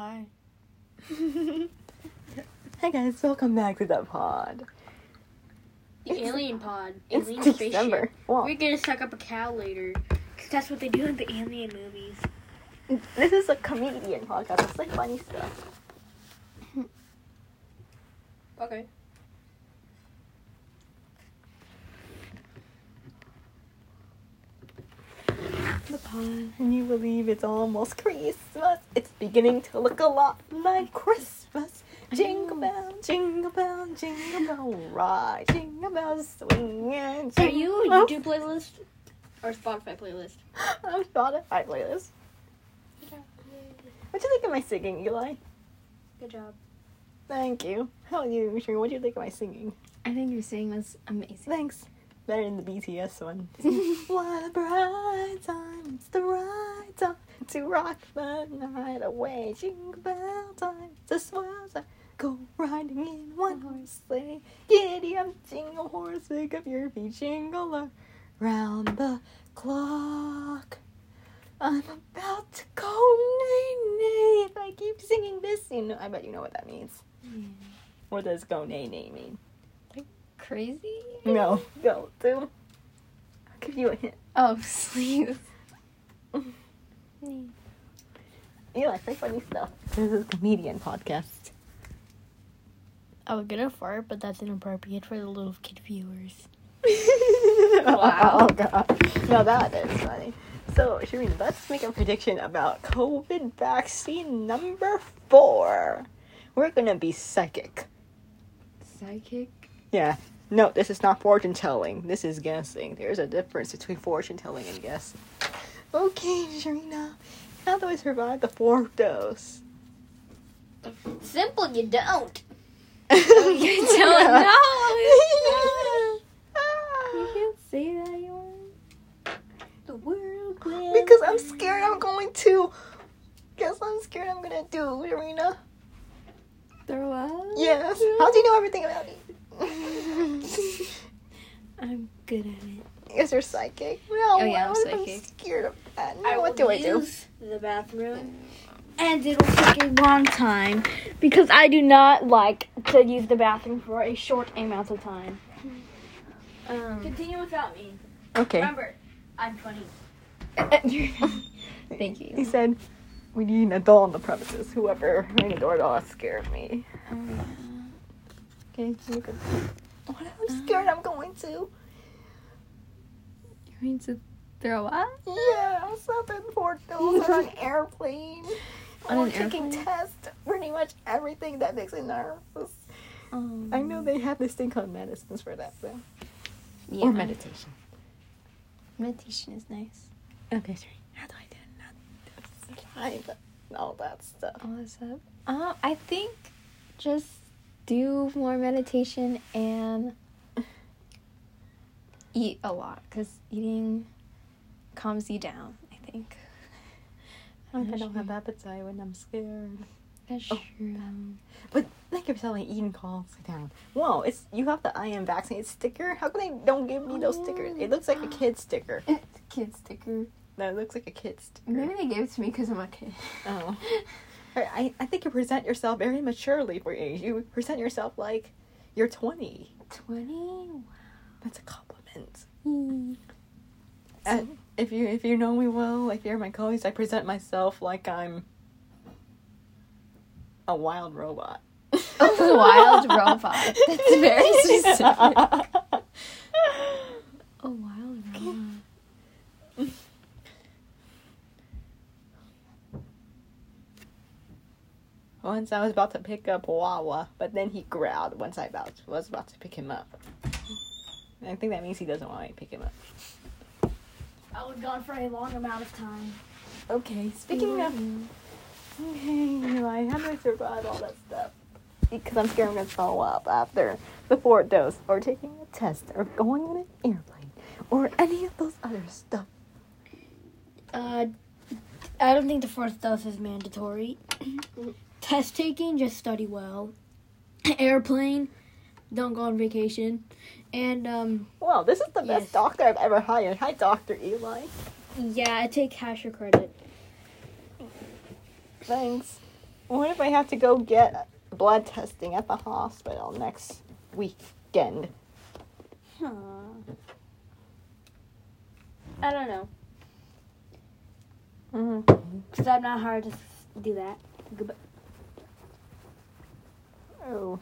hi. Hey guys, welcome back to the pod. The It's- alien pod. It's Alien December. spaceship. Wow. We're gonna suck up a cow later. Cause that's what they do in the alien movies. This is a comedian podcast. It's like funny stuff. Okay. The. Can you believe it's almost Christmas? It's beginning to look a lot like Christmas. Jingle bell, jingle bell, jingle bell ride, jingle bells swing and Are you a YouTube oh. playlist or Spotify playlist? I'm Spotify playlist. What do you think of my singing, Eli? Good job. Thank you. How are you, Sheree? What do you think of my singing? I think your singing was amazing. Thanks. Better than the BTS one. what a bright time, it's the right time to rock the night away. Jingle bell time, it's a swell time. Go riding in one uh-huh. horse sleigh. Giddy up, jingle horse, pick up your feet, jingle around the clock. I'm about to go nay nay. If I keep singing this, you know, I bet you know what that means. What does go nay nay mean? Crazy? No, don't do. I'll give you a hint. Oh, please. Eli, say funny stuff. This is a comedian podcast. I was gonna fart, but that's inappropriate for the little kid viewers. wow. Oh god. No, that is funny. So, Shireen, let's make a prediction about COVID vaccine number four. We're gonna be psychic. Psychic? Yeah. No, this is not fortune telling. This is guessing. There's a difference between fortune telling and guessing. Okay, Sharina. How do I survive the fourth dose? Simple, you don't. You don't know. Ah. You can't say that, you The world will. Because I'm scared I'm going to. Guess I'm scared I'm gonna do, Sharina. Throw up? Yes. How do you know everything about me? I'm good at it. Because you're psychic. No, Oh, yeah, I'm what if psychic. scared of that. I No, what do will I do? use the bathroom, and it'll take a long time because I do not like to use the bathroom for a short amount of time. Um, Continue without me. Okay. Remember, I'm 20. thank you. He said, "We need an adult on the premises. Whoever rang the doorbell scared me." Okay, you can. What I'm scared I'm going to. You're going to throw up? Yeah, something for those on an airplane. On We're an taking airplane? tests, pretty much everything that makes me nervous. Um, I know they have this thing called medicines for that, though. yeah. Or meditation. Meditation is nice. Okay, sorry. How do I do it? Not kind all that stuff. All that stuff. Um, I think just do more meditation and eat a lot because eating calms you down. I think. I'm I don't have appetite when I'm scared. That's Oh, true. But thank you for telling eating calms me down. Whoa, it's you have the I am vaccinated sticker. How come they don't give me those stickers? It looks like a kid oh. sticker. It's a kid sticker. That looks like a kid sticker. Maybe they gave it to me because I'm a kid. Oh. I, I think you present yourself very maturely for your age. You present yourself like you're 20. 20? Wow. That's a compliment. And uh, if you if you know me well, like you're my colleagues, I present myself like I'm a wild robot. A wild robot. That's very specific. A wild robot. Once I was about to pick up Wawa, but then he growled once I about was about to pick him up. I think that means he doesn't want me to pick him up. I was gone for a long amount of time. Okay, speaking of Okay, how do I survive all that stuff? Because I'm scared I'm gonna throw up after the fourth dose, or taking a test, or going on an airplane, or any of those other stuff. Uh, I don't think the fourth dose is mandatory. Test taking, just study well. Airplane, don't go on vacation. And um, Wow, this is the best Yes. doctor I've ever hired. Hi, Doctor Eli. yeah, I take cash or credit. Thanks. What if I have to go get blood testing at the hospital next weekend? Huh. I don't know. Mm-hmm. Because I'm not hard to do that. Goodbye. Oh.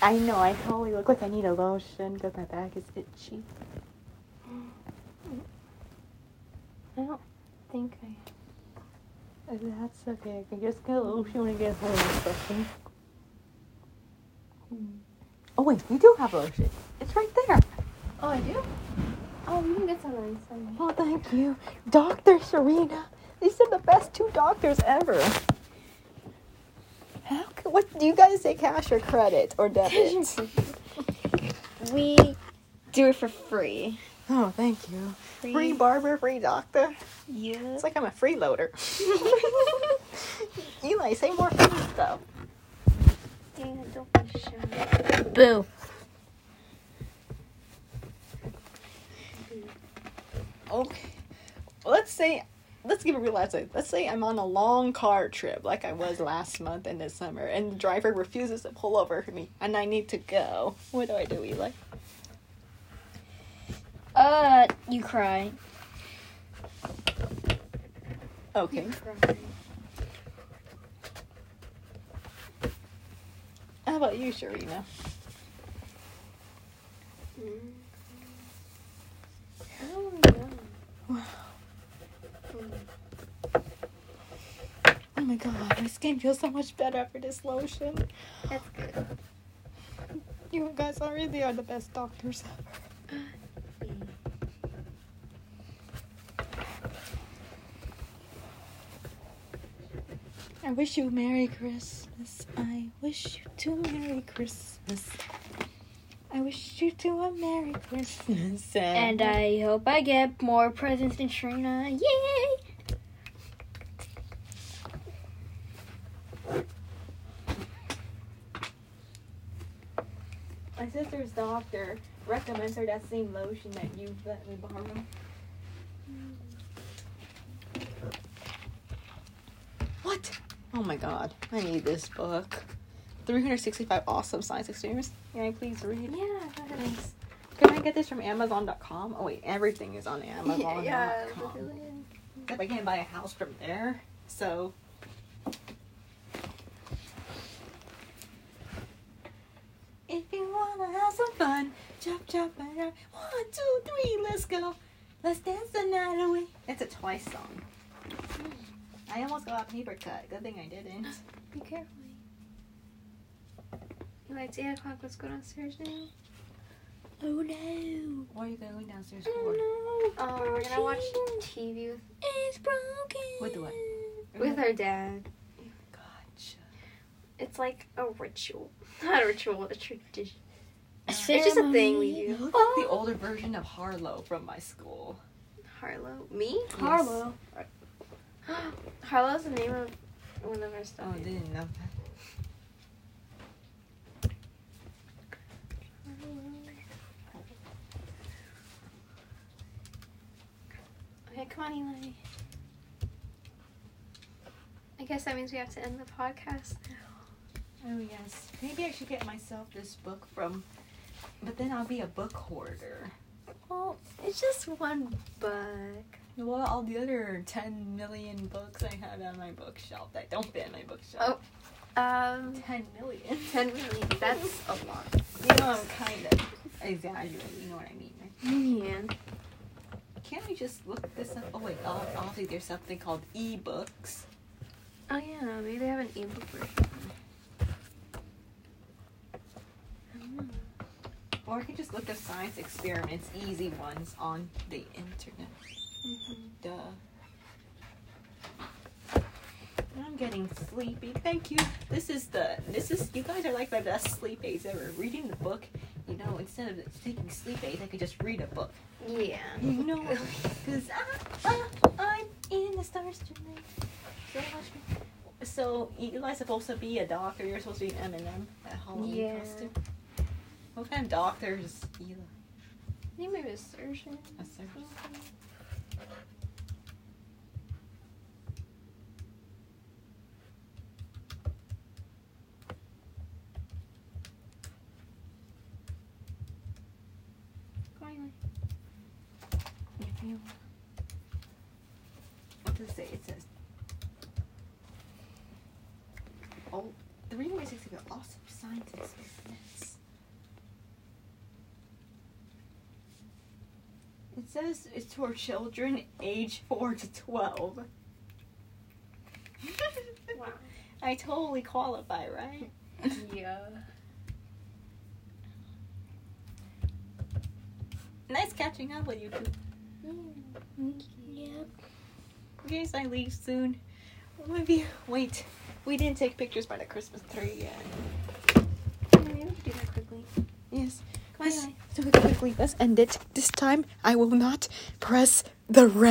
I know, I totally look like I need a lotion because my back is itchy. I don't think I. Uh, That's okay. I can just get a lotion when I get home or something. Oh wait, you do have lotion. It's right there. Oh, I do. Oh, you can get some on Sunday. Oh, thank you. Dr. Serena. These are the best two doctors ever. How, c- what do you guys say cash or credit or debit? We do it for free. oh, thank you. Free barber, free doctor. Yeah. It's like I'm a freeloader. Eli, say more free stuff. Dana, don't be shy. Boo. Okay. Let's say, let's give a real life. Let's say I'm on a long car trip, like I was last month in the summer, and the driver refuses to pull over for me, and I need to go. What do I do, Eli? Uh, you cry. Okay. How about you, Sharina? Oh, no. Oh my god, my skin feels so much better after this lotion. That's good. You guys are really are the best doctors ever. I wish you a Merry Christmas. I wish you to Merry Christmas. I wish you to a Merry Christmas. And I hope I get more presents than Trina. Yay! My sister's doctor recommends her that same lotion that you let me borrow. What? Oh my god, I need this book. 365 Awesome Science Experiments. Can I please read? Yeah, ahead. Can I get this from Amazon.com? Oh wait, everything is on Amazon.com. yeah. Except I can't buy a house from there. So. If you wanna have some fun, chop chop and rock. One, two, three, let's go. Let's dance the night away. It's a Twice song. I almost got a paper cut. Good thing I didn't. Be careful. Eli, it's 8 o'clock. Let's go downstairs now. Oh no. Why are you going downstairs Oh no. Oh, we're gonna watch TV with, It's broken. With what? with our dad. Gotcha. It's like a ritual. Not a ritual, a tradition. A It's just a thing we You do. look like the older version of Harlow from my school. Harlow. Me? Harlow. Harlow's the name of one of our stuff. Oh, I didn't know that. Okay, come on, Eli. I guess that means we have to end the podcast now. Oh yes. Maybe I should get myself this book from but then I'll be a book hoarder. Well, it's just one book. Well, all the other 10 million books I have on my bookshelf that don't fit in my bookshelf. Oh, um, 10 million. 10 million. That's a lot. You know, I'm kind of exaggerating. You know what I mean, right? Man. Can't I just look this up? Oh, wait. ob- Obviously, there's something called ebooks. Oh, yeah. Maybe they have an ebook version. I don't know. Or I could just look up science experiments, easy ones, on the internet. Mm-hmm. Duh. I'm getting sleepy. Thank you. This is the this is you guys are like my best sleep aids ever. Reading the book, you know, instead of taking sleep aids, I could just read a book. Yeah. You know, because I'm in the stars tonight. So much. So Eli's supposed to be a doctor. You're supposed to be an Eminem at Halloween Yeah. costume. What kind of doctor is Eli? I think maybe a surgeon. A surgeon. What does it say? It says, oh, the reason why it takes awesome science experiments. Says it's for children age 4 to 12. Wow. I totally qualify, right? Yeah. Nice catching up with you two. Mm, yep. Guess I leave soon. Maybe wait. We didn't take pictures by the Christmas tree yet. Maybe we do that quickly. Yes. Bye, bye. It quickly. Let's end it. This time I will not press the red.